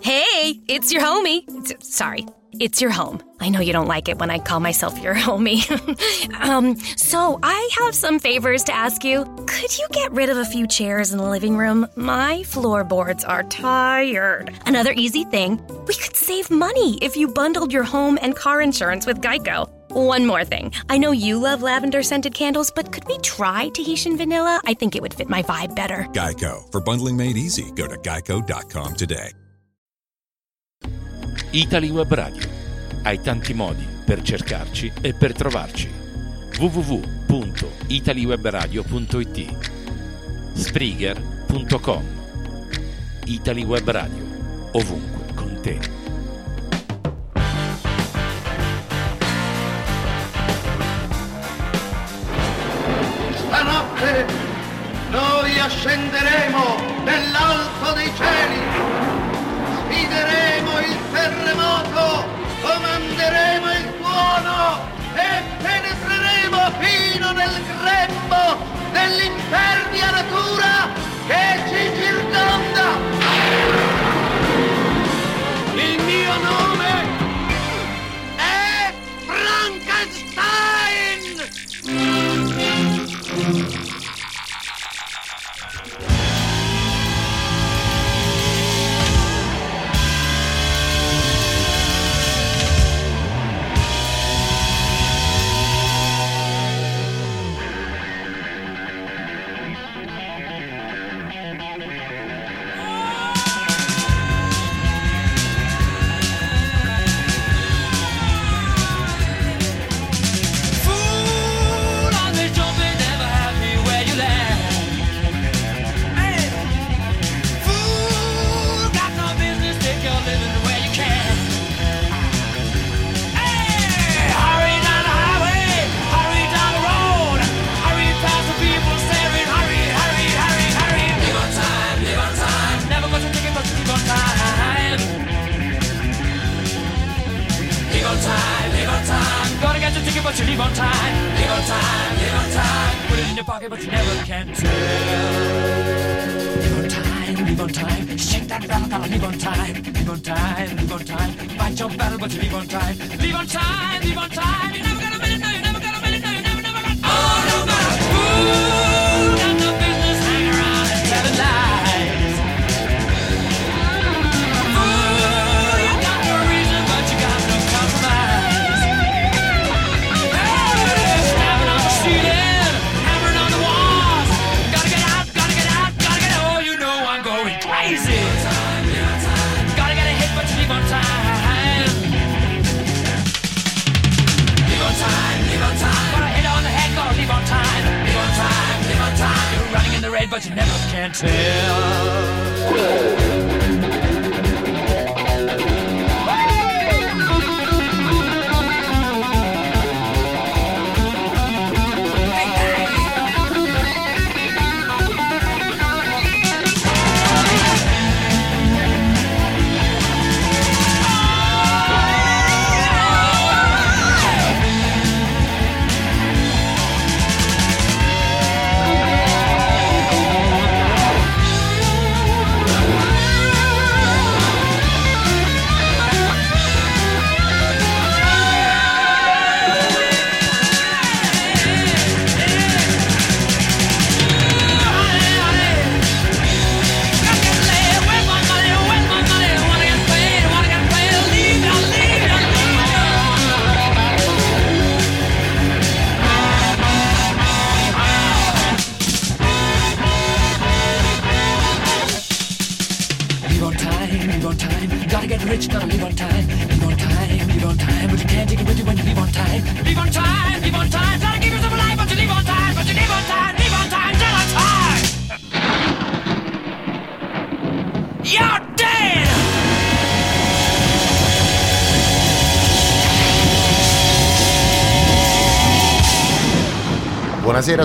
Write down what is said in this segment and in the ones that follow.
Hey, it's your homie. S- sorry, it's your home. I know you don't like it when I call myself your homie. um, so I have some favors to ask you. Could you get rid of a few chairs in the living room? My floorboards are tired. Another easy thing, we could save money if you bundled your home and car insurance with Geico. One more thing. I know you love lavender scented candles, but could we try Tahitian vanilla? I think it would fit my vibe better. Geico. For bundling made easy, go to geico.com today. Italy Web Radio. Hai tanti modi per cercarci e per trovarci. www.italywebradio.it Spreaker.com Italy Web Radio. Ovunque con te. Stanotte noi ascenderemo nell'alto dei cieli, terremoto, comanderemo il tuono e penetreremo fino nel grembo dell'impervia natura che ci circonda. Il mio nome è Frankenstein!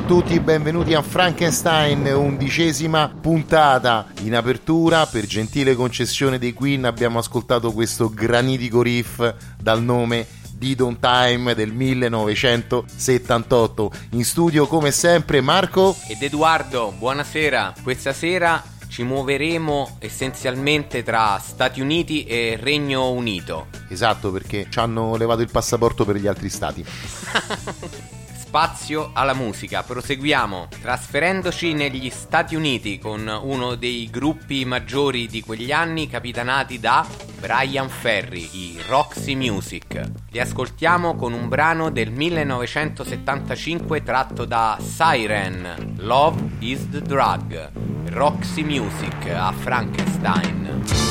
Tutti, benvenuti a Frankenstein, undicesima puntata. In apertura, per gentile concessione dei Queen, abbiamo ascoltato questo granitico riff dal nome Did on Time del 1978. In studio, come sempre, Marco. Ed Edoardo, buonasera. Questa sera ci muoveremo essenzialmente tra Stati Uniti e Regno Unito. Esatto, perché ci hanno levato il passaporto per gli altri stati. Spazio alla musica, proseguiamo trasferendoci negli Stati Uniti con uno dei gruppi maggiori di quegli anni capitanati da Brian Ferry, i Roxy Music. Li ascoltiamo con un brano del 1975 tratto da Siren, Love is the Drug. Roxy Music a Frankenstein.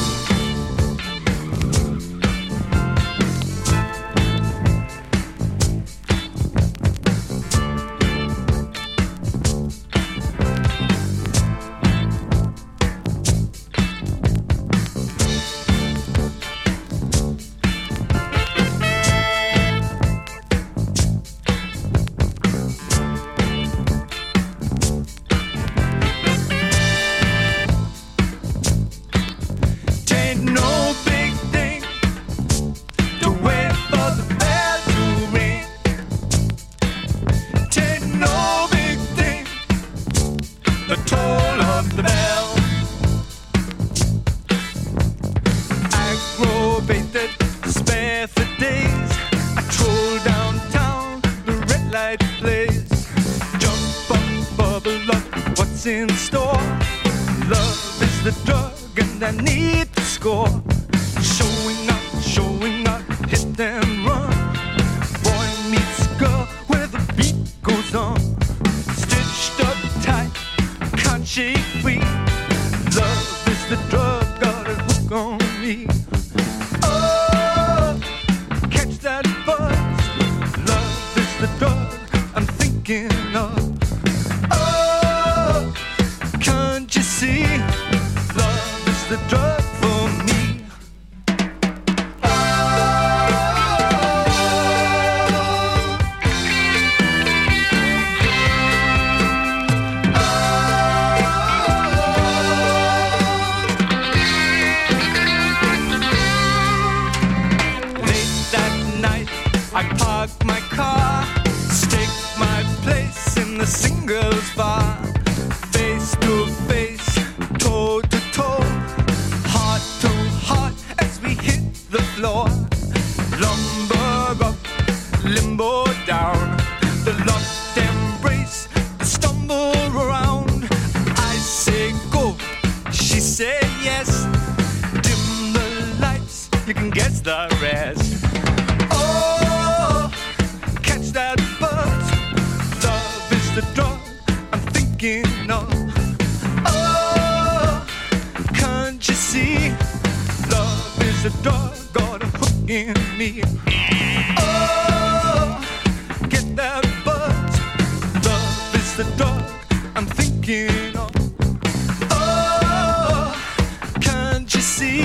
See?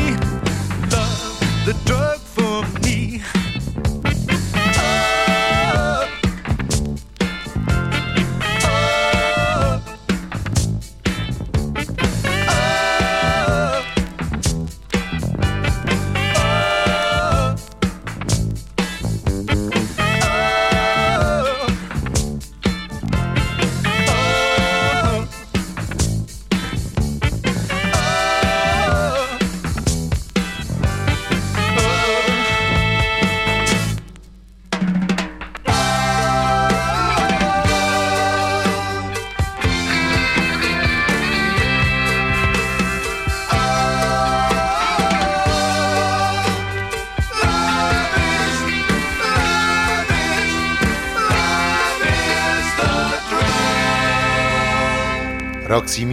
Love, the drug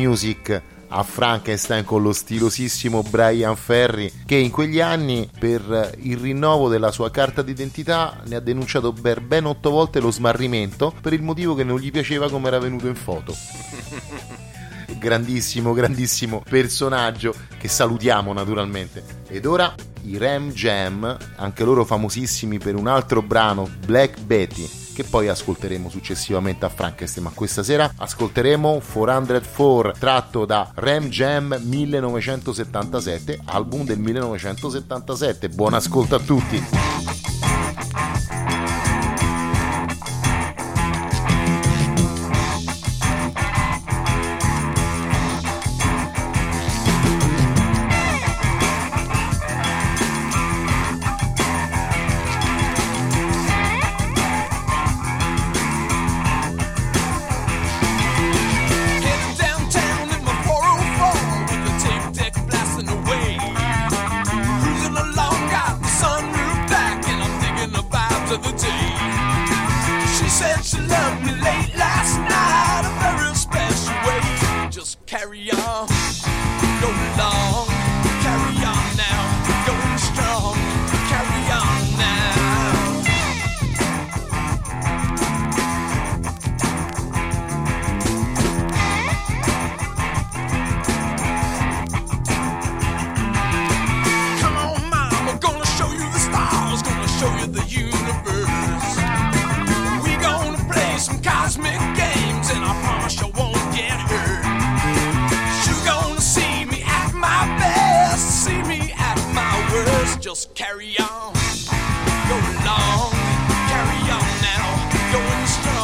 Music a Frankenstein con lo stilosissimo Brian Ferry che in quegli anni per il rinnovo della sua carta d'identità ne ha denunciato per ben otto volte lo smarrimento per il motivo che non gli piaceva come era venuto in foto. grandissimo, grandissimo personaggio che salutiamo naturalmente. Ed ora i Ram Jam, anche loro famosissimi per un altro brano, Black Betty, che poi ascolteremo successivamente a Frankenstein, ma questa sera ascolteremo 404 tratto da Ram Jam 1977, album del 1977. Buon ascolto a tutti. Just carry on. Go along, carry on now. Going strong,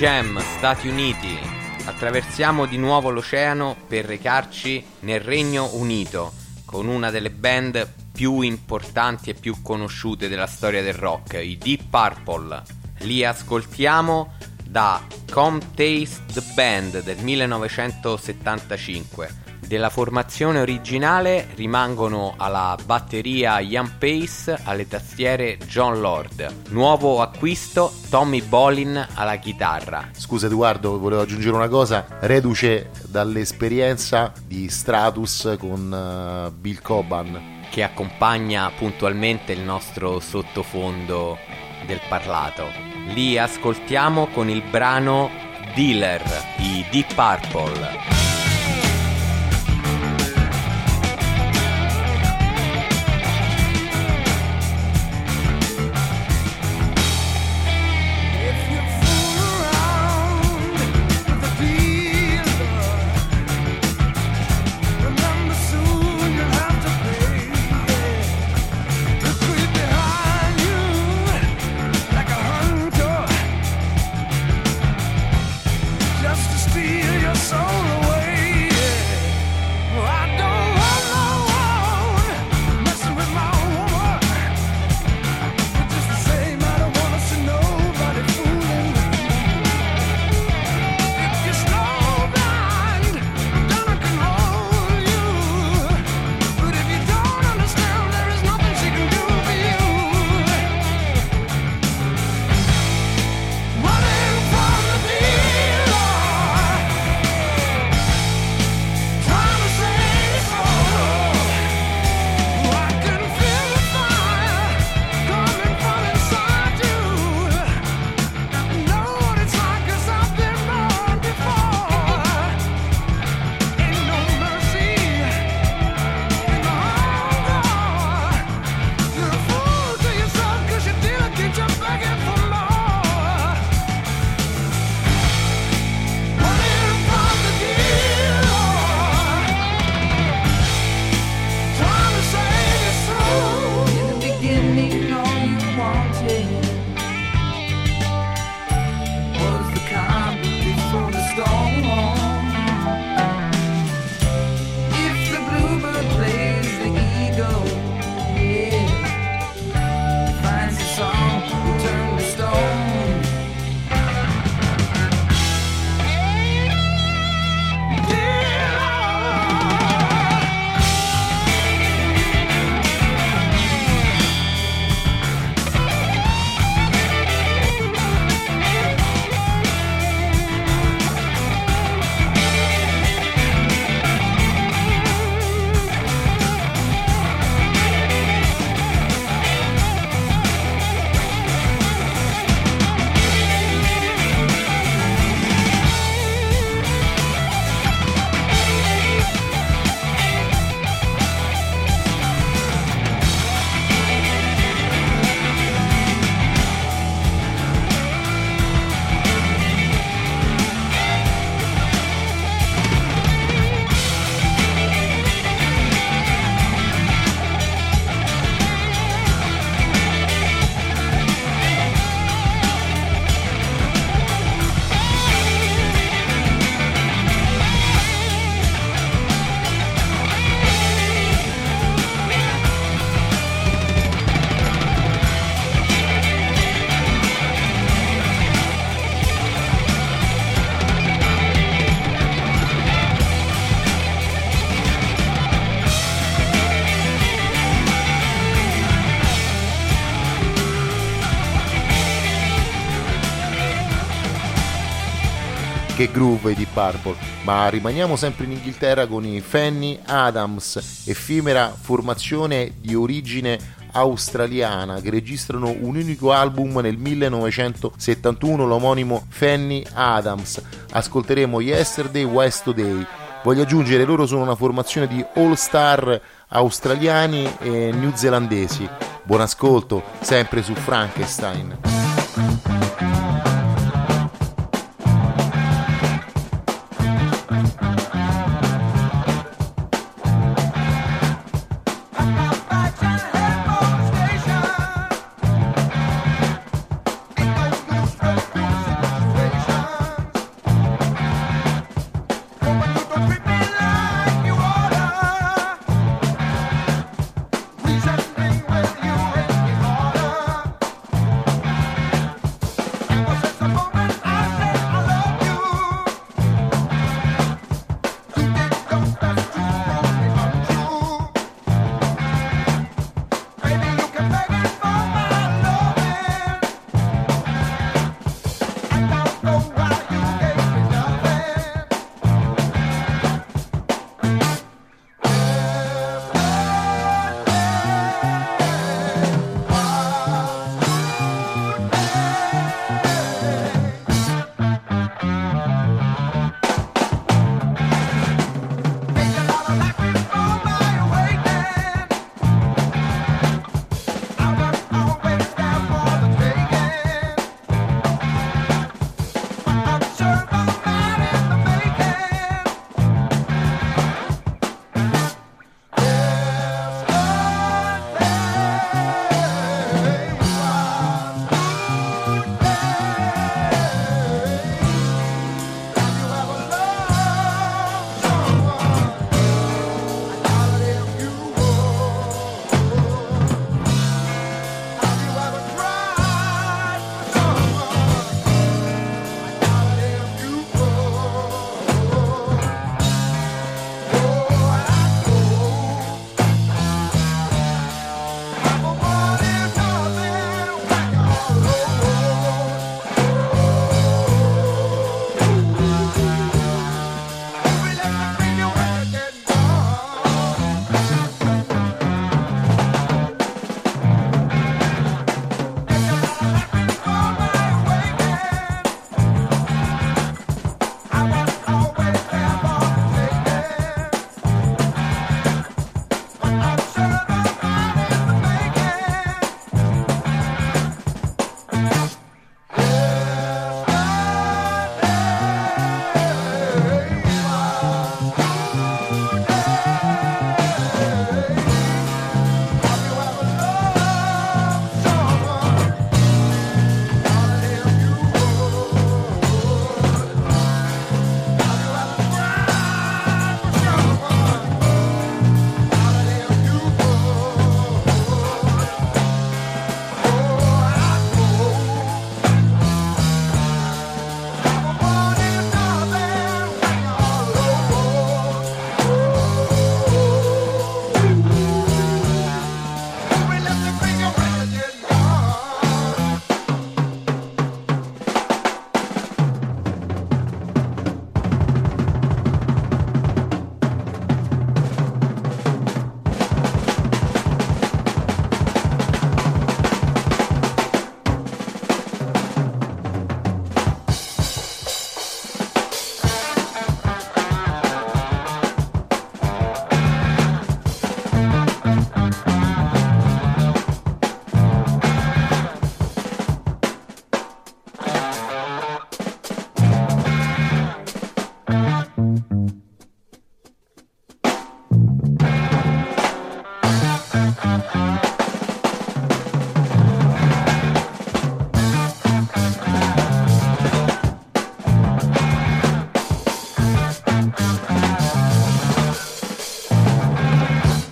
Jam, Stati Uniti. Attraversiamo di nuovo l'oceano per recarci nel Regno Unito con una delle band più importanti e più conosciute della storia del rock, i Deep Purple. Li ascoltiamo da Come Taste the Band del 1975. Della formazione originale rimangono alla batteria Ian Pace, alle tastiere John Lord. Nuovo acquisto Tommy Bolin alla chitarra. Scusa Edoardo, volevo aggiungere una cosa, reduce dall'esperienza di Stratus con eh, Bill Coban. che accompagna puntualmente il nostro sottofondo del parlato. Li ascoltiamo con il brano Dealer, i Deep Purple. Groove di Purple. Ma rimaniamo sempre in Inghilterra con i Fanny Adams, effimera formazione di origine australiana che registrano un unico album nel 1971, l'omonimo Fanny Adams. Ascolteremo Yesterday West Today. Voglio aggiungere, loro sono una formazione di all star australiani e newzelandesi. Buon ascolto, sempre su Frankenstein.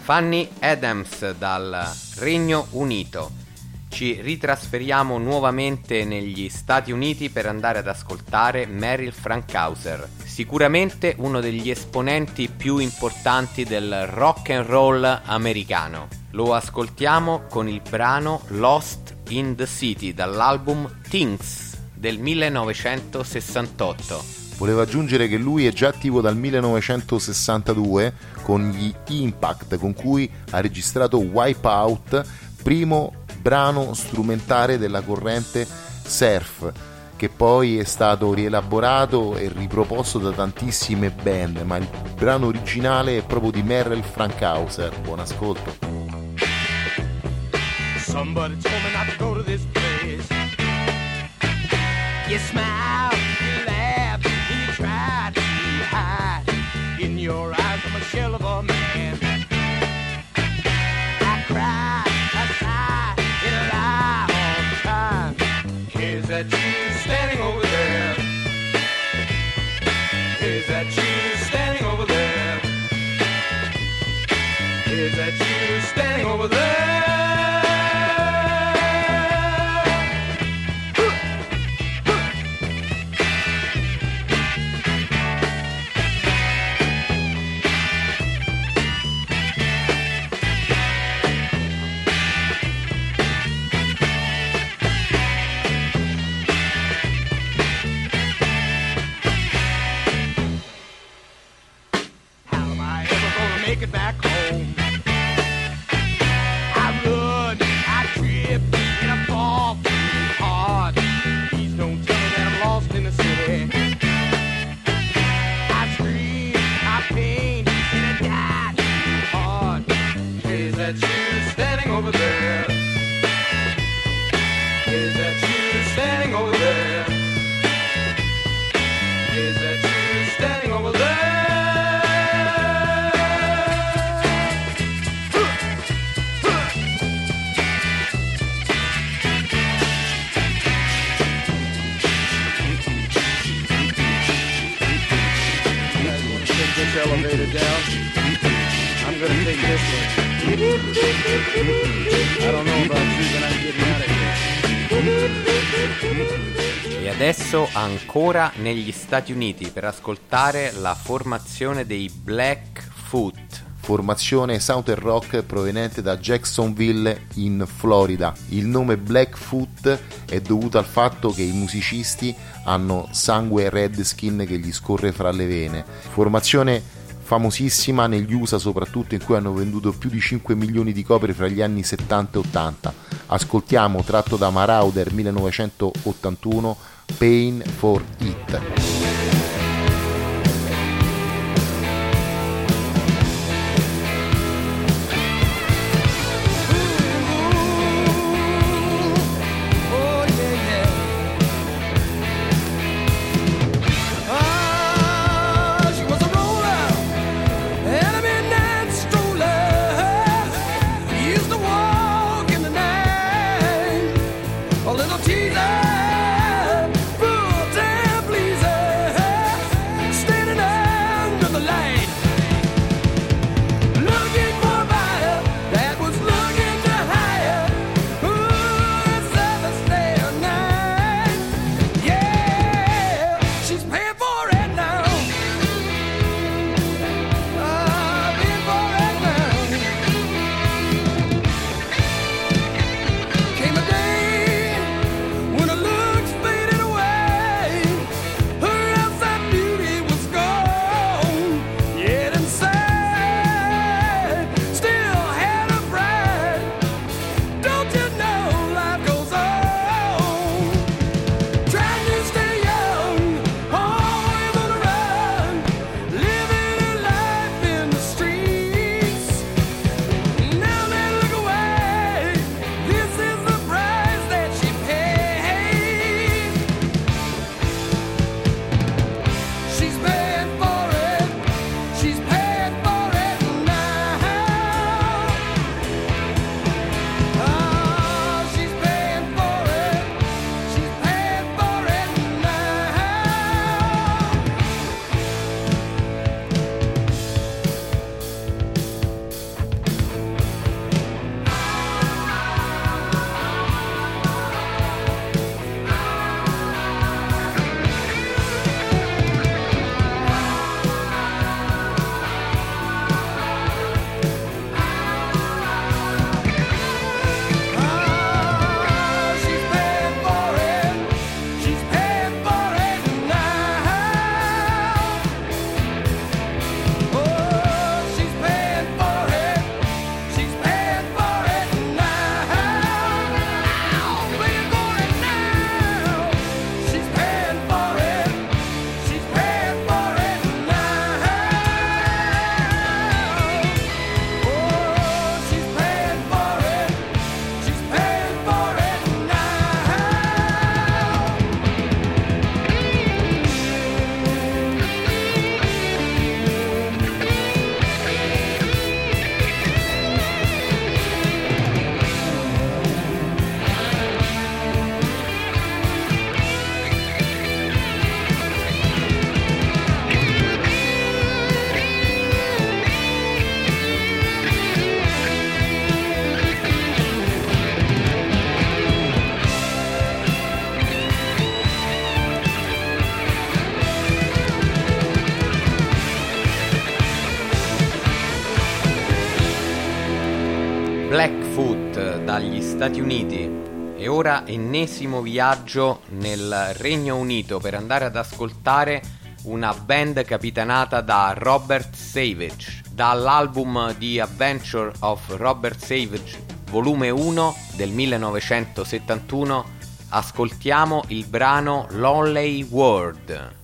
Fanny Adams dal Regno Unito. Ci ritrasferiamo nuovamente negli Stati Uniti per andare ad ascoltare Meryl Frankhauser, sicuramente uno degli esponenti più importanti del rock and roll americano. Lo ascoltiamo con il brano Lost in the City dall'album Things del 1968. Volevo aggiungere che lui è già attivo dal 1962 con gli Impact con cui ha registrato Wipeout, primo brano strumentale della corrente surf che poi è stato rielaborato e riproposto da tantissime band, ma il brano originale è proprio di Merrill Frankhauser. Buon ascolto. Somebody told me not to go to this place. You smile, your eyes, I'm a shell E adesso ancora negli Stati Uniti per ascoltare la formazione dei Blackfoot. formazione Southern Rock proveniente da Jacksonville in Florida. Il nome Blackfoot è dovuto al fatto che i musicisti hanno sangue redskin che gli scorre fra le vene. Formazione famosissima negli USA soprattutto in cui hanno venduto più di 5 milioni di copie fra gli anni 70 e 80. Ascoltiamo tratto da Marauder 1981 Pain for It. Stati Uniti. E ora ennesimo viaggio nel Regno Unito per andare ad ascoltare una band capitanata da Robert Savage, dall'album The Adventure of Robert Savage, volume 1 del 1971. Ascoltiamo il brano Lonely World.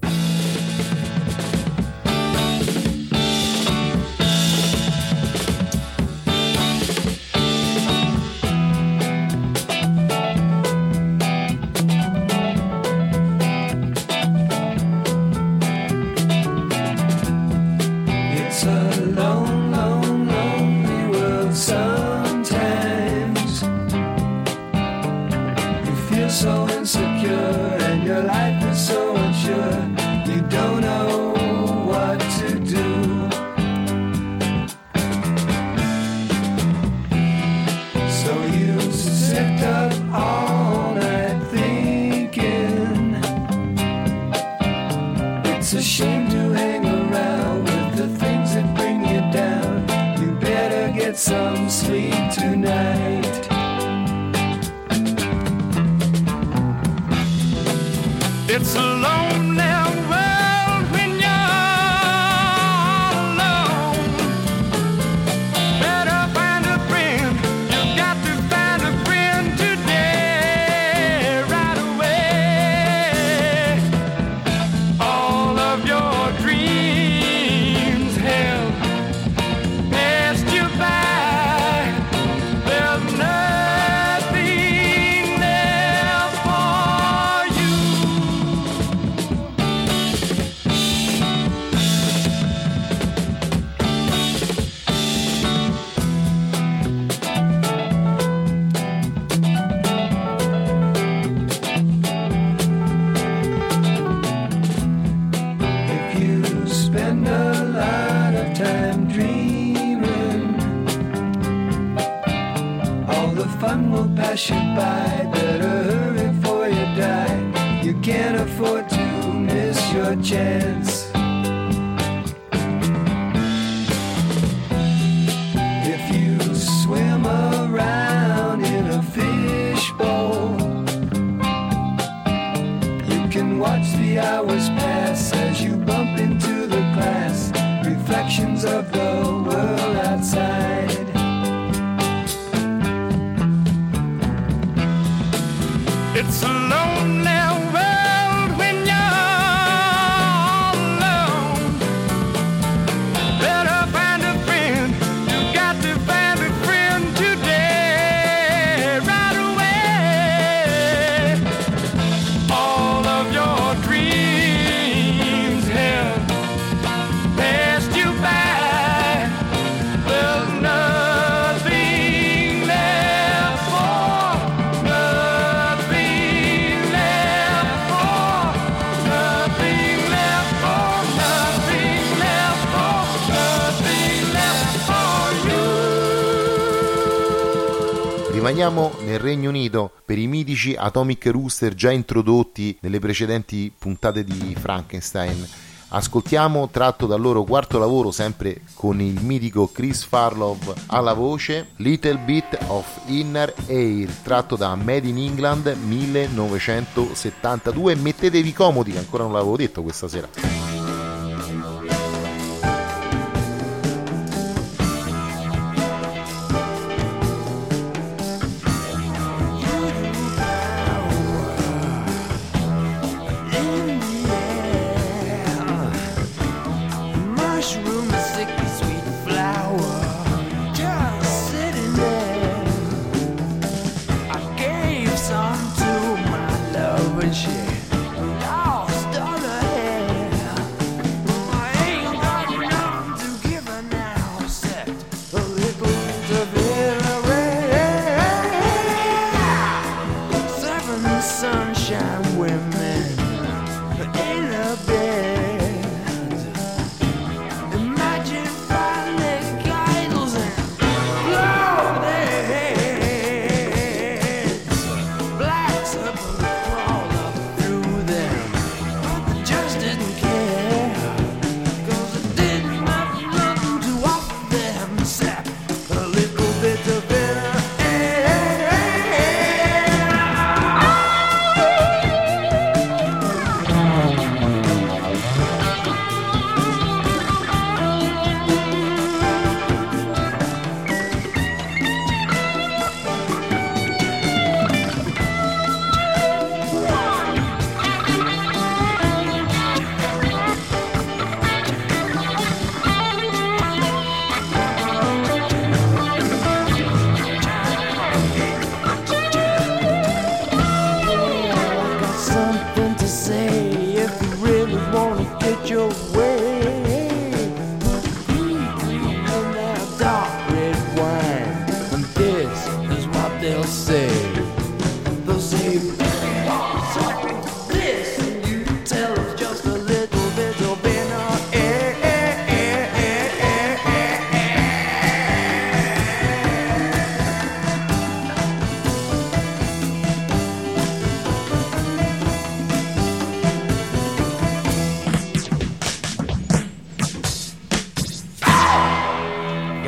Regno Unito per i mitici Atomic Rooster già introdotti nelle precedenti puntate di Frankenstein. Ascoltiamo tratto dal loro quarto lavoro sempre con il mitico Chris Farlov alla voce Little Bit of Inner Air tratto da Made in England 1972. Mettetevi comodi che ancora non l'avevo detto questa sera.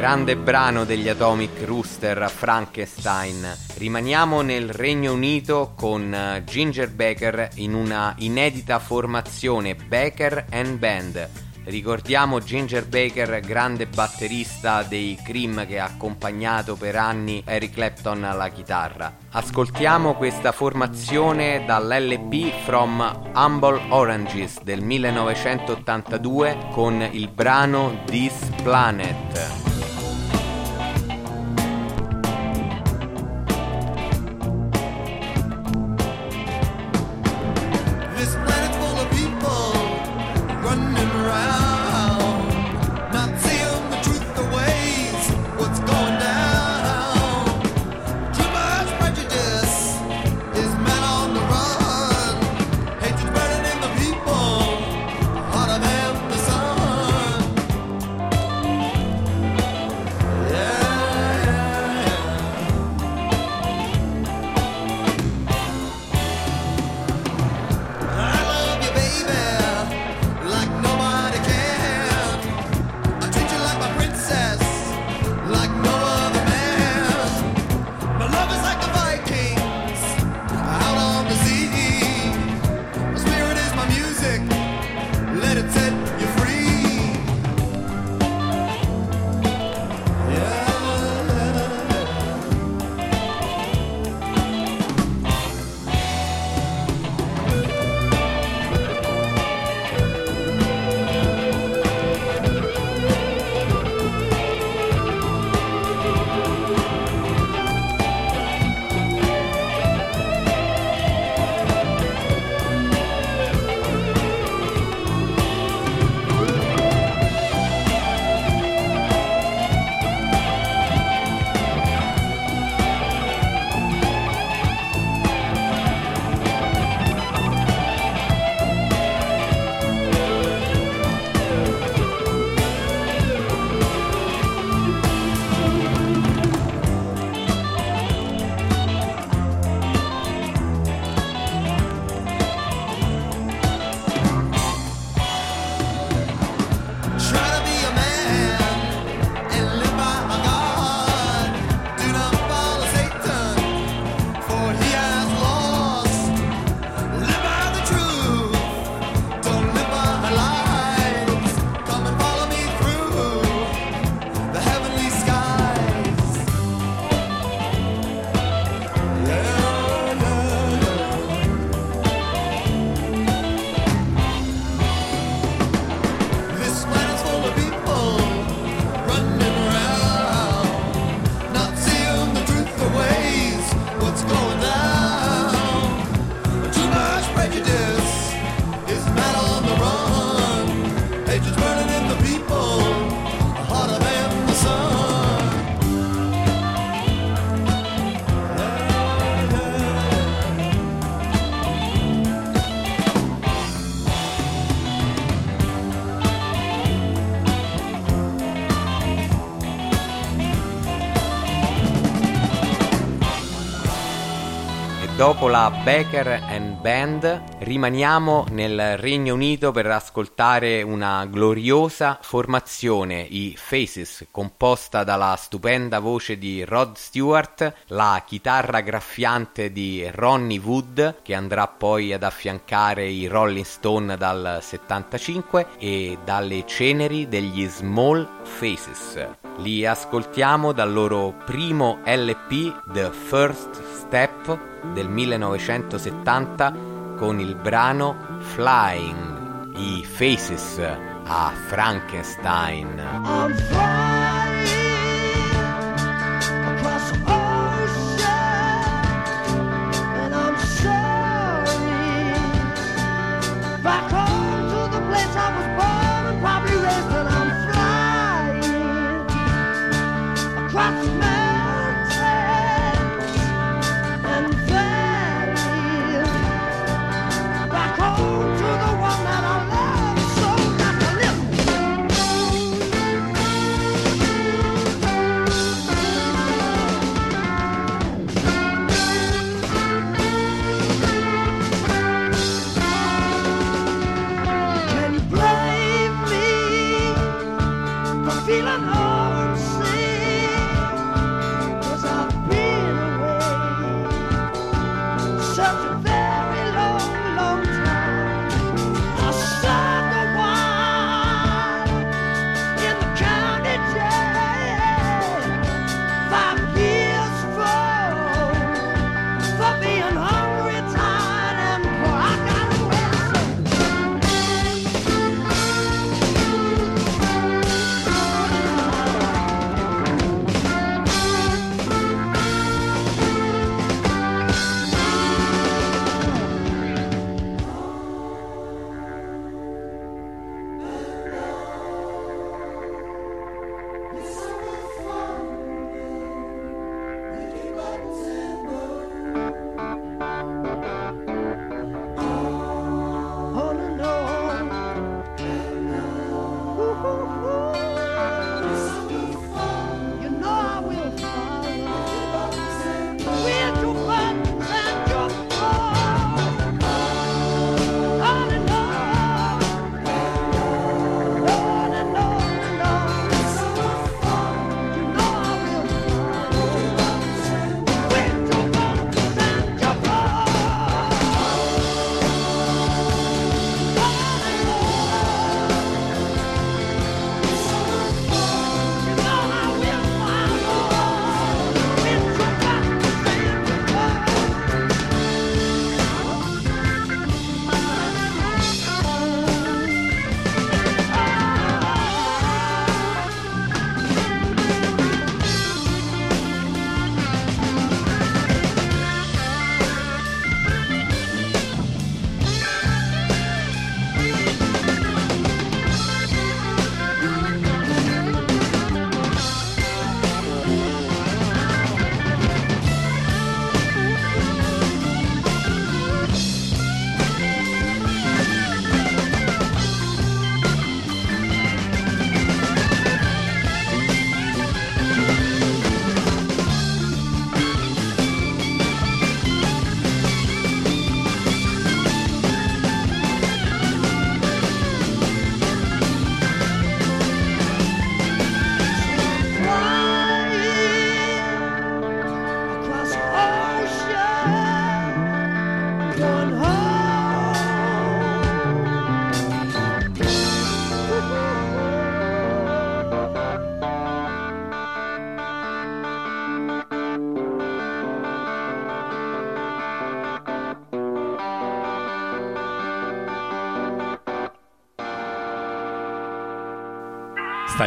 Grande brano degli Atomic Rooster Frankenstein. Rimaniamo nel Regno Unito con eh, Ginger Baker in una inedita formazione Baker and Band. Ricordiamo Ginger Baker, grande batterista dei Cream che ha accompagnato per anni Eric Clapton alla chitarra. Ascoltiamo questa formazione dall'LP From Humble Oranges del 1982 con il brano This Planet. Dopo la Baker and Band rimaniamo nel Regno Unito per ascoltare una gloriosa formazione, i Faces, composta dalla stupenda voce di Rod Stewart, la chitarra graffiante di Ronnie Wood, che andrà poi ad affiancare i Rolling Stone dal 75, e dalle ceneri degli Small Faces. Li ascoltiamo dal loro primo LP, The First Step del 1970, con il brano Flying, i Faces a Frankenstein. I'm flying across the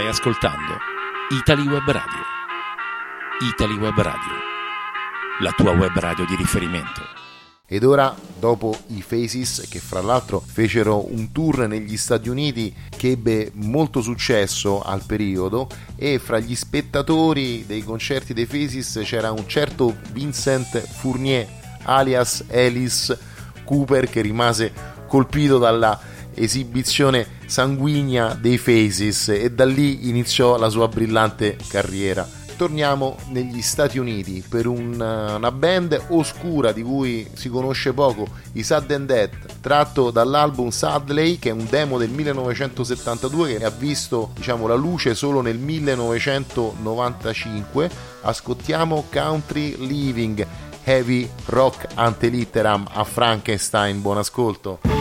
ascoltando Italy Web Radio. Italy Web Radio. La tua web radio di riferimento. Ed ora, dopo i Faces, che fra l'altro fecero un tour negli Stati Uniti che ebbe molto successo al periodo, e fra gli spettatori dei concerti dei Faces c'era un certo Vincent Fournier, alias Alice Cooper, che rimase colpito dalla esibizione sanguigna dei Faces e da lì iniziò la sua brillante carriera torniamo negli Stati Uniti per un- una band oscura di cui si conosce poco, i Sudden Death, tratto dall'album Sadley, che è un demo del 1972 che ha visto diciamo, la luce solo nel 1995. Ascoltiamo Country Living, heavy rock ante litteram a Frankenstein. Buon ascolto.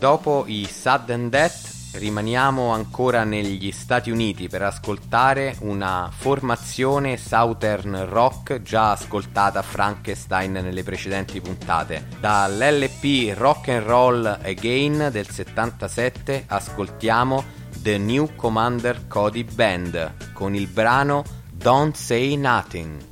Dopo i Sudden Death rimaniamo ancora negli Stati Uniti per ascoltare una formazione southern rock già ascoltata Frankenstein nelle precedenti puntate. Dall'LP Rock and Roll Again del 77 ascoltiamo The New Commander Cody Band con il brano Don't Say Nothing.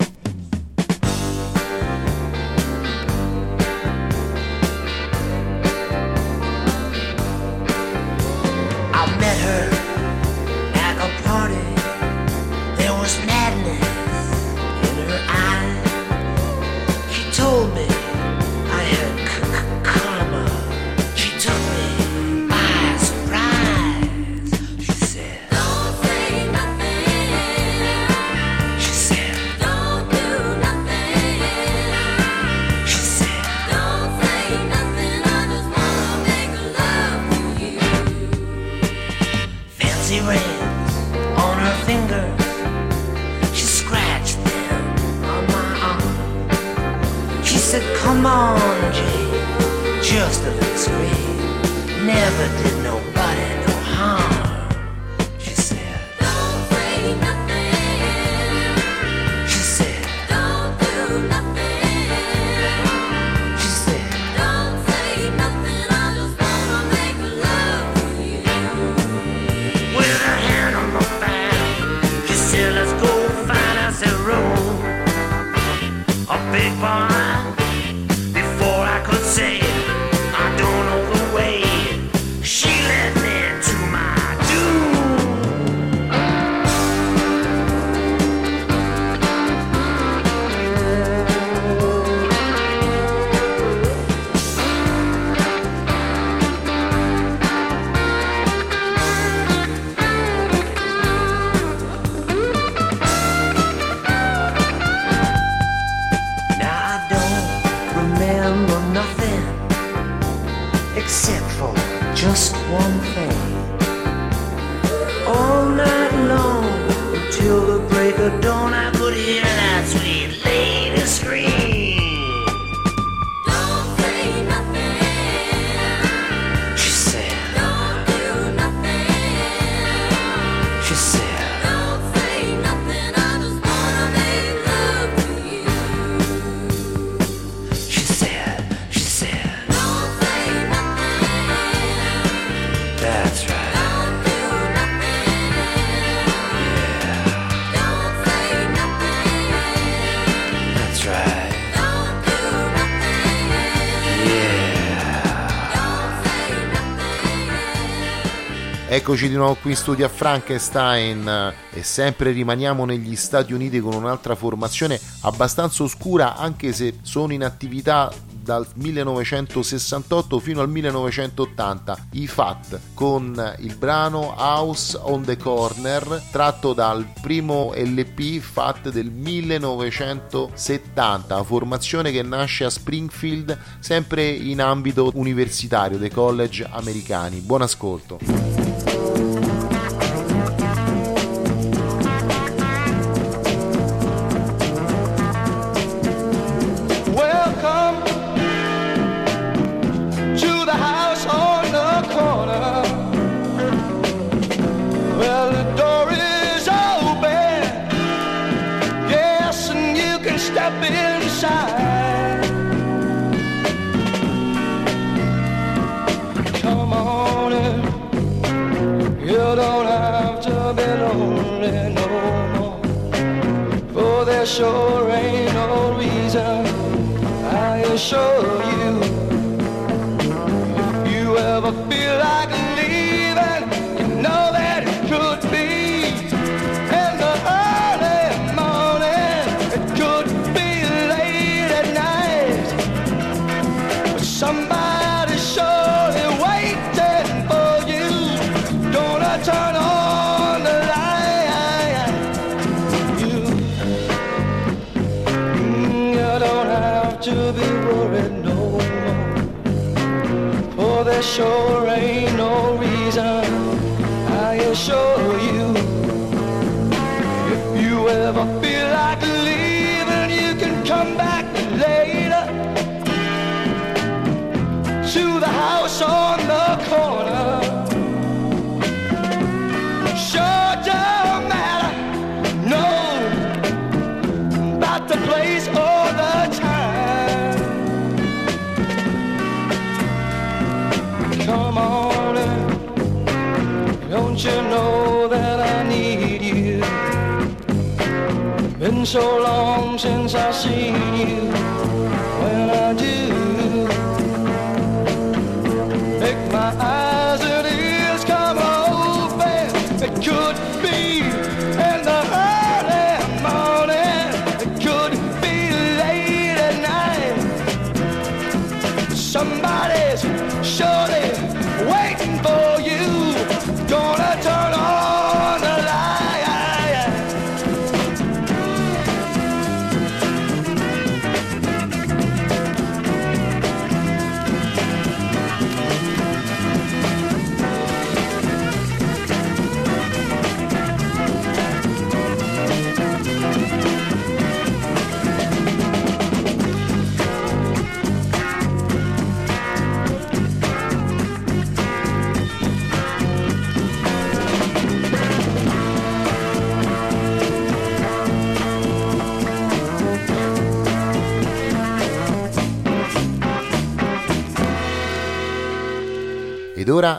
Eccoci di nuovo qui in studio a Frankenstein e sempre rimaniamo negli Stati Uniti con un'altra formazione abbastanza oscura anche se sono in attività dal 1968 fino al 1980, i Fat, con il brano House on the Corner, tratto dal primo LP Fat del 1970, formazione che nasce a Springfield sempre in ambito universitario dei college americani. Buon ascolto.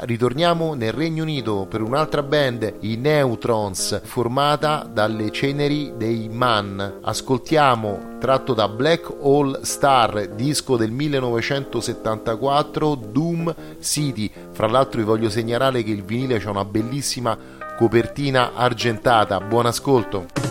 ritorniamo nel Regno Unito per un'altra band, i Neutrons, formata dalle ceneri dei Man. Ascoltiamo, tratto da Black All Star, disco del 1974, Doom City. Fra l'altro vi voglio segnalare che il vinile ha una bellissima copertina argentata. Buon ascolto!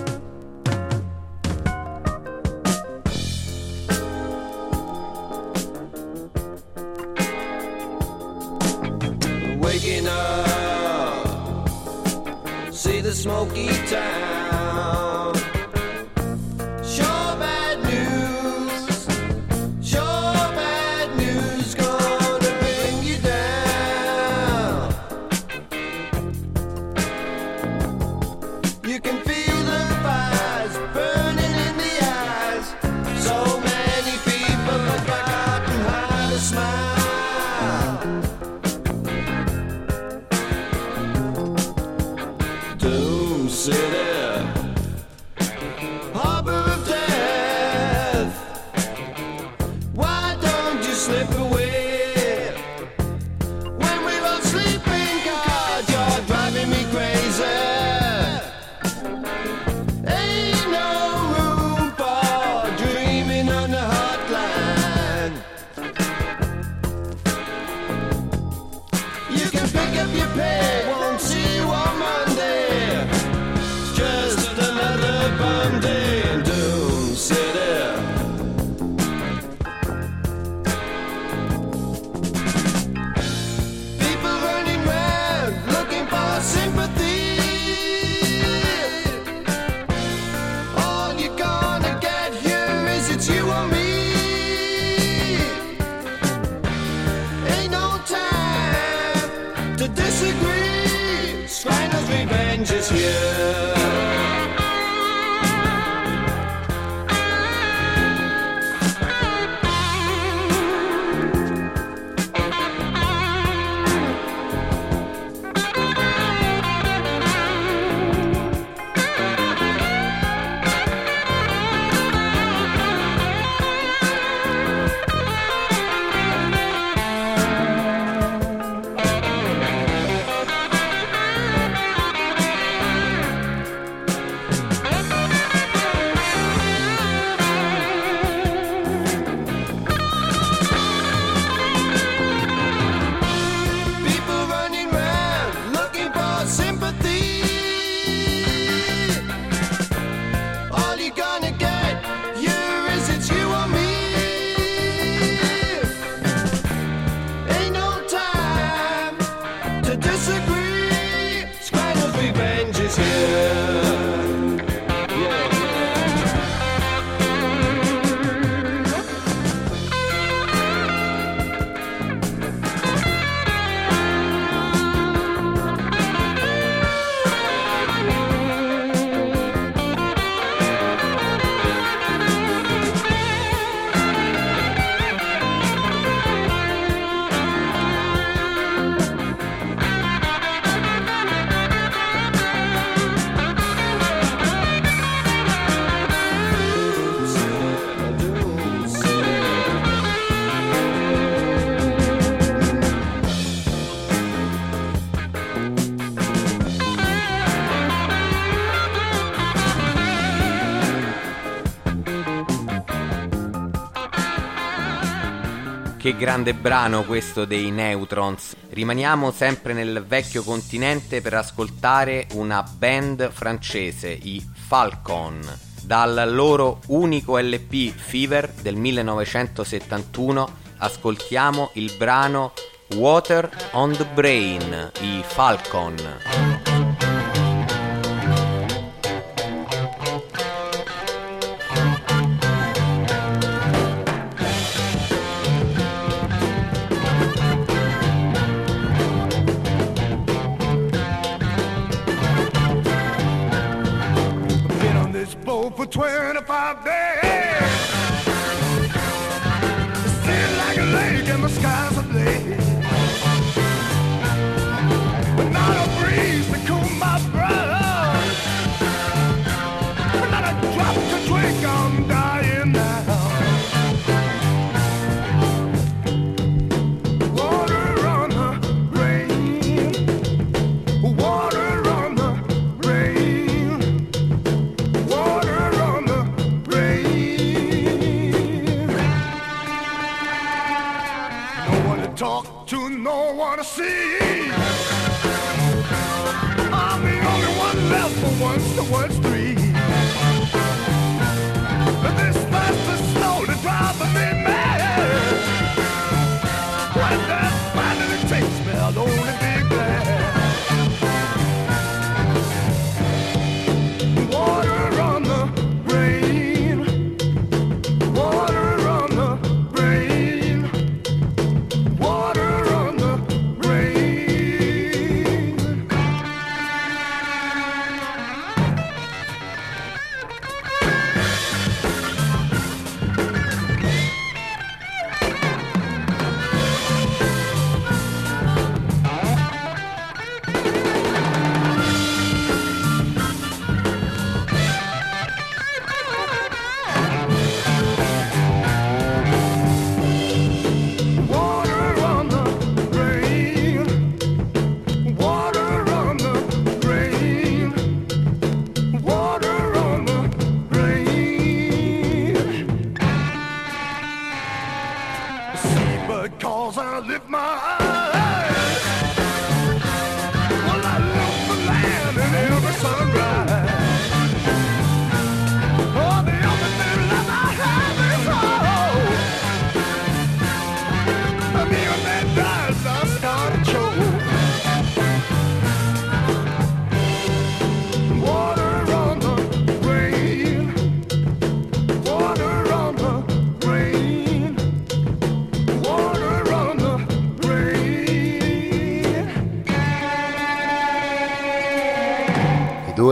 Grande brano questo dei Neutrons. Rimaniamo sempre nel vecchio continente per ascoltare una band francese, i Falcon. Dal loro unico LP Fever del 1971 ascoltiamo il brano Water on the Brain, i Falcon.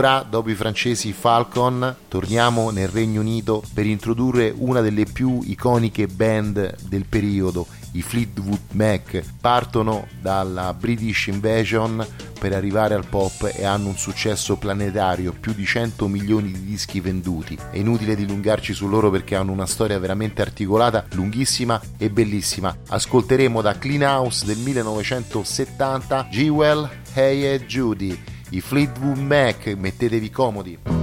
Ora, dopo i francesi Falcon, torniamo nel Regno Unito per introdurre una delle più iconiche band del periodo, i Fleetwood Mac. Partono dalla British Invasion per arrivare al pop e hanno un successo planetario, più di 100 milioni di dischi venduti. È inutile dilungarci su loro perché hanno una storia veramente articolata, lunghissima e bellissima. Ascolteremo da Clean House del 1970 Jewel, Hey e Judy. I Fleetwood Mac, mettetevi comodi.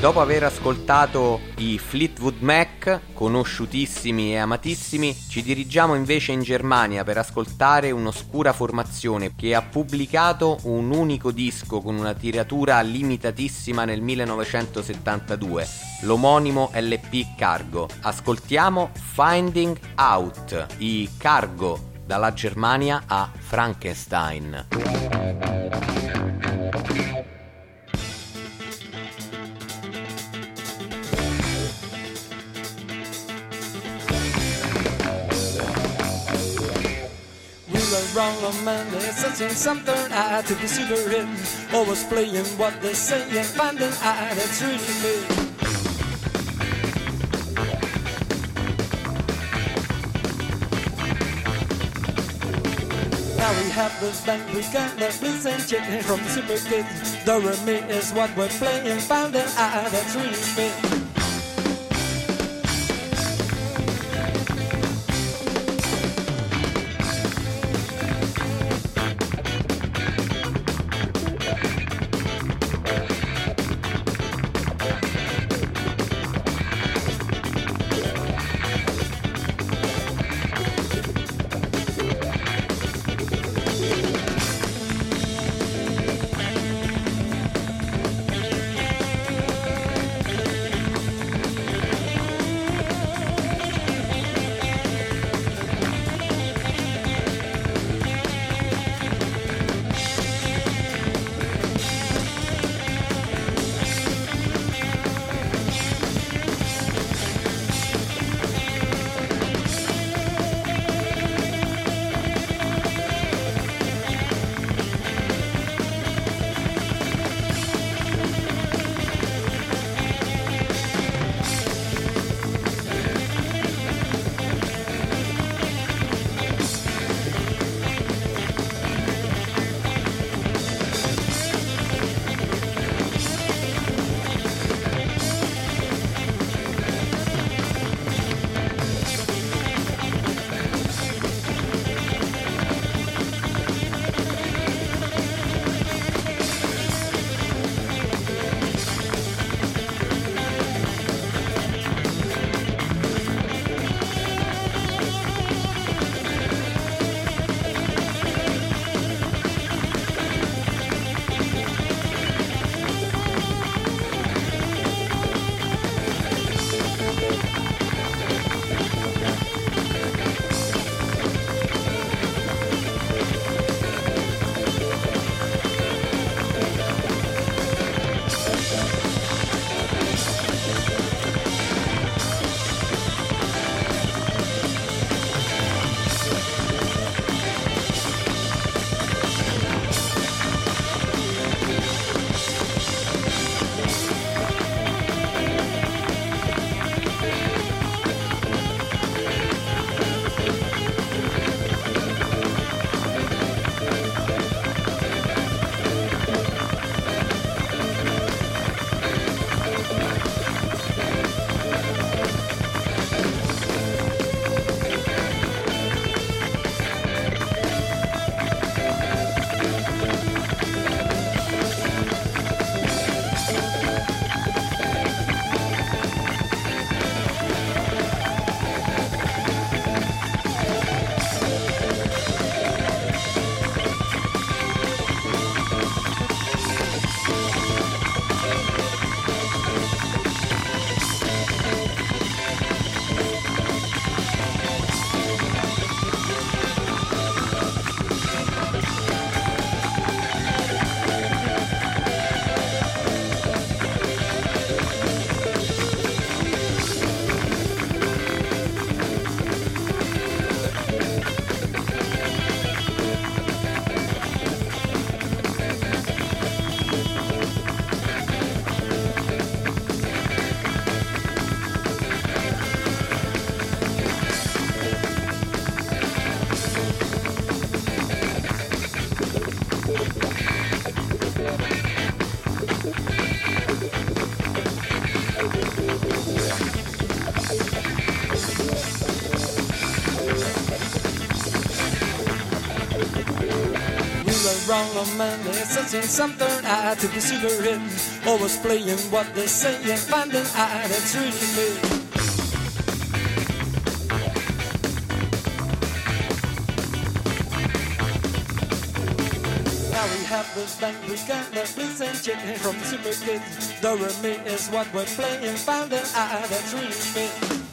Dopo aver ascoltato i Fleetwood Mac, conosciutissimi e amatissimi, ci dirigiamo invece in Germania per ascoltare un'oscura formazione che ha pubblicato un unico disco con una tiratura limitatissima nel 1972, l'omonimo LP Cargo. Ascoltiamo Finding Out, i Cargo dalla Germania a Frankenstein. Wrong on Monday, searching something I to be cigarette. Always playing what they say and finding out it's really me. Now we have the band, we got the blues and chicken from the super kids. The me is what we're playing, finding out that's really me. All a man is sensing something I to be super hit. Always playing what they say and finding out it's really me. Now we have this band, we got the blues and chick from Super Kids. The me is what we're playing, finding out that's really me.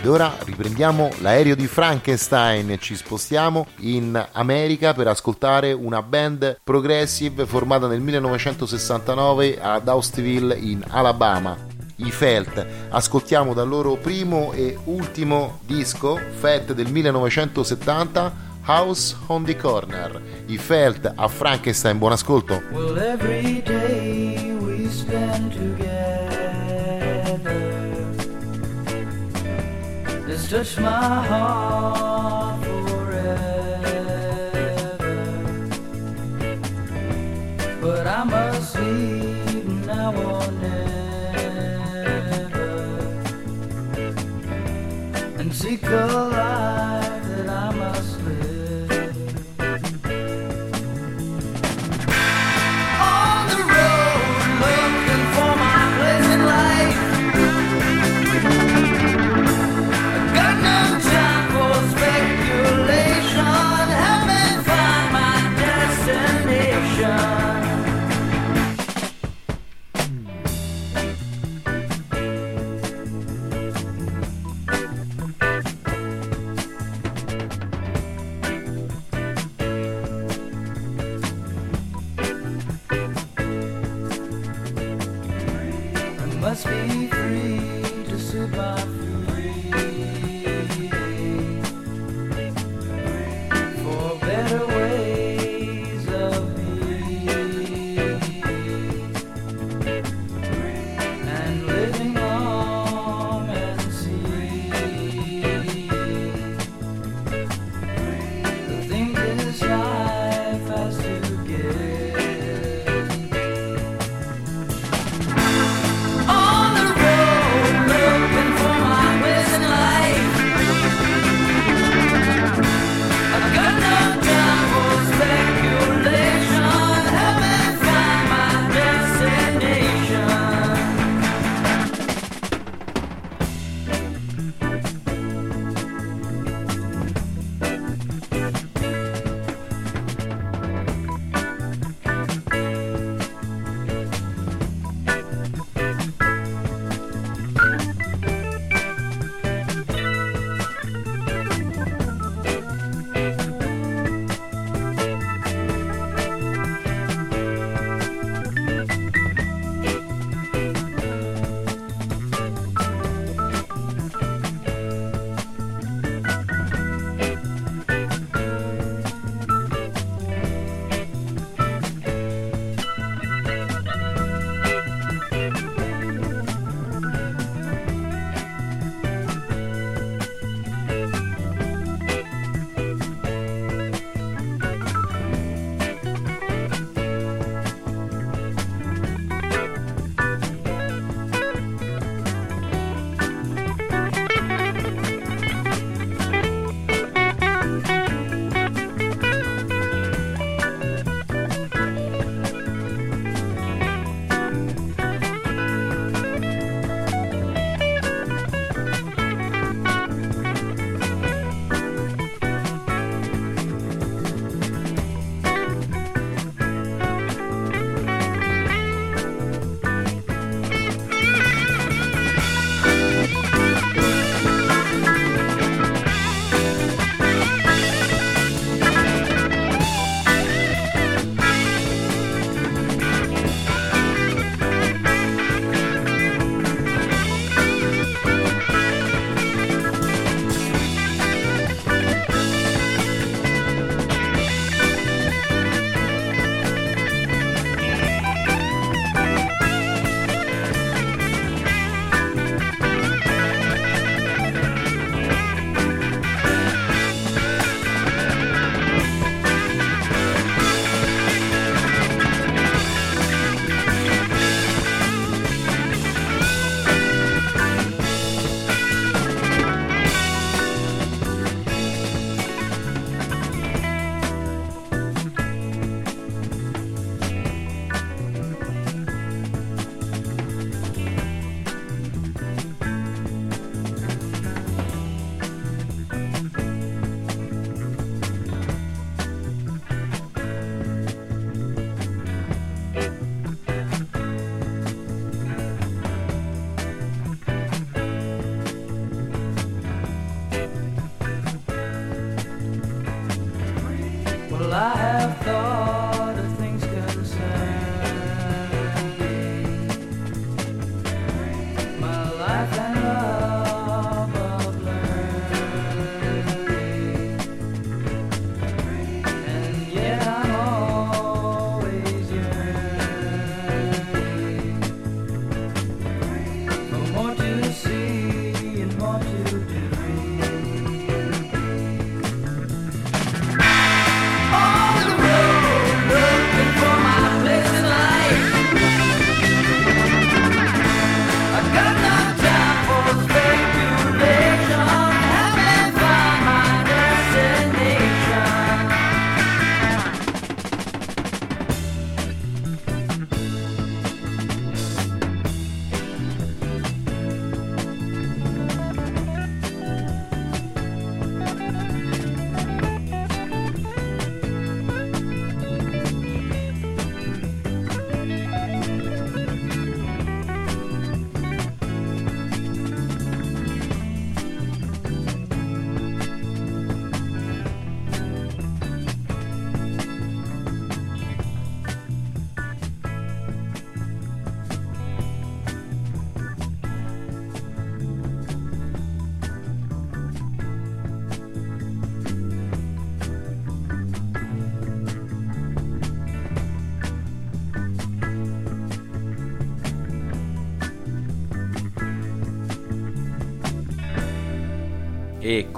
Ed ora riprendiamo l'aereo di Frankenstein e ci spostiamo in America per ascoltare una band progressive formata nel 1969 ad Austinville in Alabama. I Felt. Ascoltiamo dal loro primo e ultimo disco, Fat del 1970, House on the Corner. I Felt a Frankenstein, buon ascolto. Well, touched my heart forever. But I must leave now or never and seek a life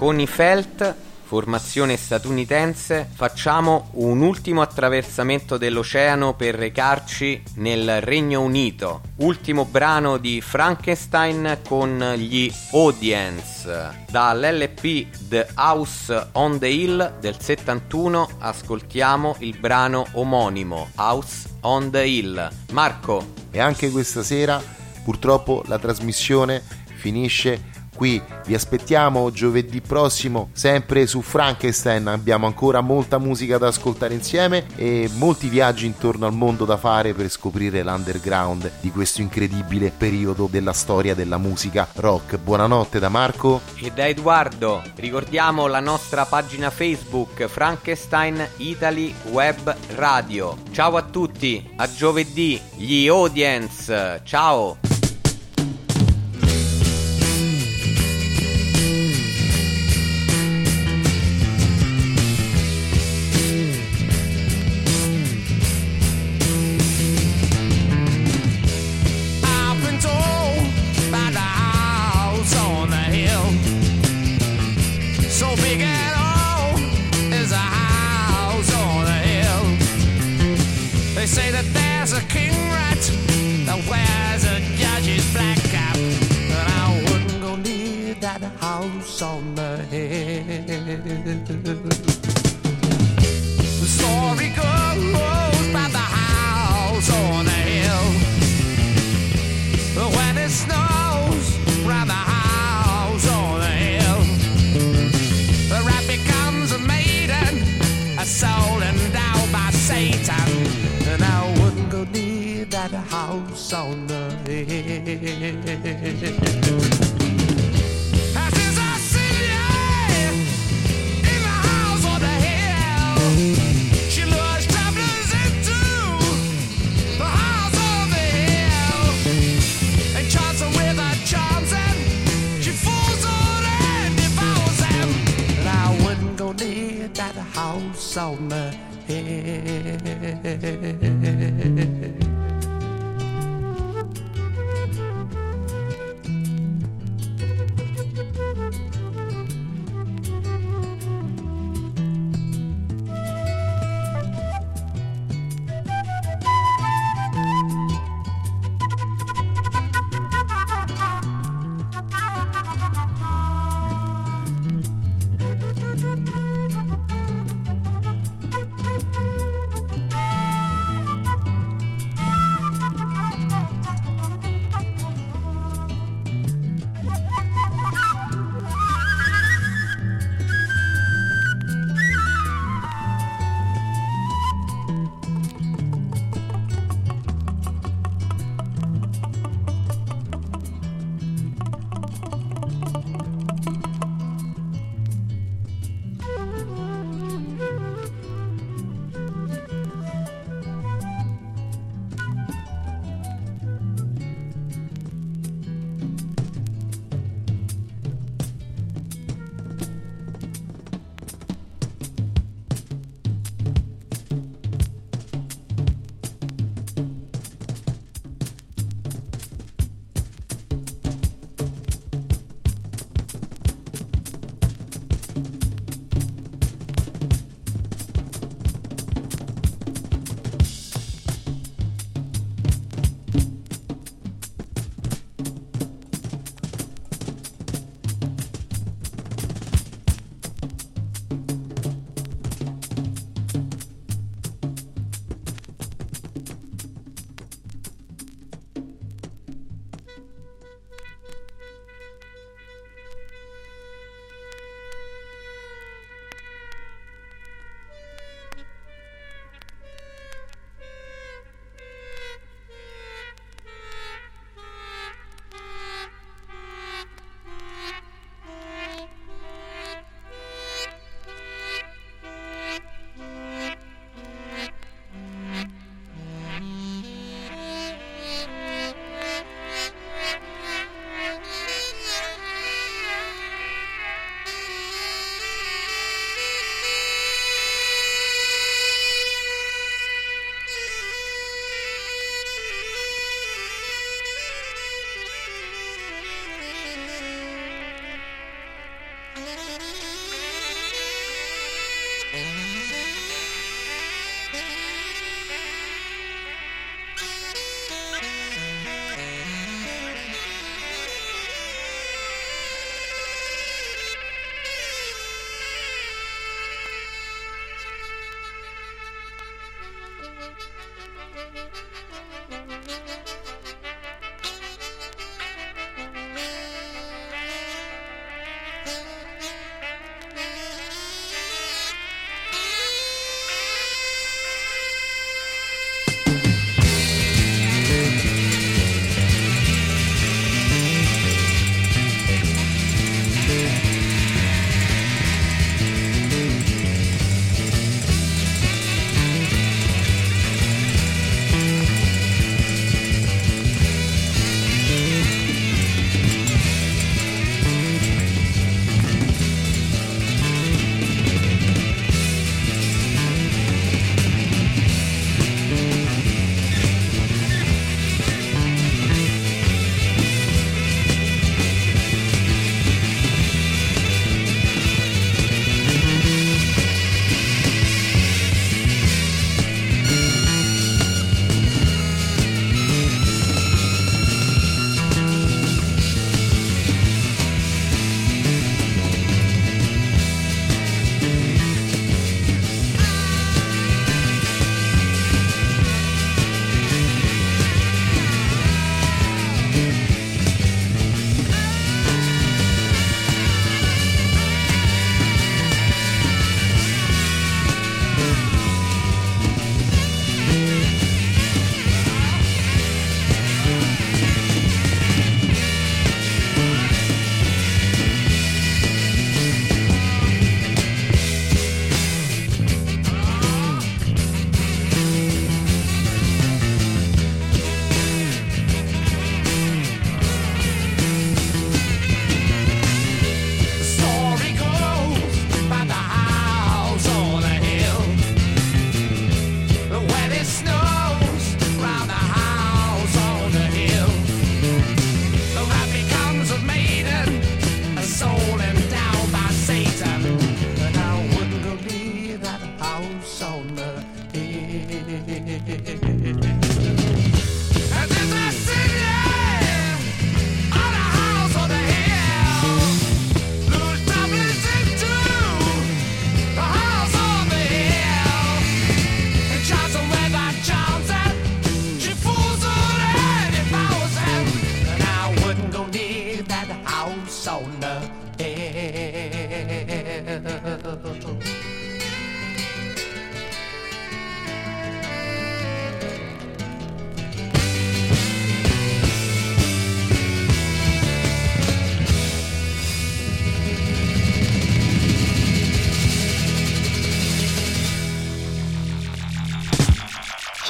con i Felt, formazione statunitense, facciamo un ultimo attraversamento dell'oceano per recarci nel Regno Unito. Ultimo brano di Frankenstein con gli Audience. Dall'LP The House on the Hill del 71 ascoltiamo il brano omonimo House on the Hill. Marco, E anche questa sera purtroppo la trasmissione finisce qui. Vi aspettiamo giovedì prossimo, sempre su Frankenstein. Abbiamo ancora molta musica da ascoltare insieme e molti viaggi intorno al mondo da fare per scoprire l'underground di questo incredibile periodo della storia della musica rock. Buonanotte da Marco. E da Edoardo, ricordiamo la nostra pagina Facebook Frankenstein Italy Web Radio. Ciao a tutti, a giovedì, gli audience, ciao! House on a hill. But when it snows by the house on the hill.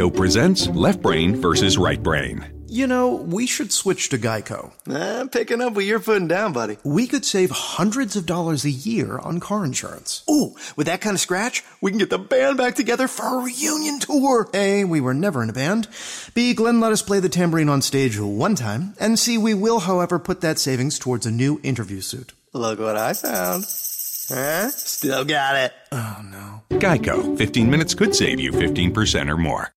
Geico presents Left Brain versus Right Brain. You know, we should switch to Geico. I'm picking up what you're putting down, buddy. We could save hundreds of dollars a year on car insurance. Ooh, with that kind of scratch, we can get the band back together for a reunion tour. A, we were never in a band. B, Glenn let us play the tambourine on stage one time. And C, we will, however, put that savings towards a new interview suit. Look what I found. Huh? Still got it. Oh, no. Geico. 15 minutes could save you 15% or more.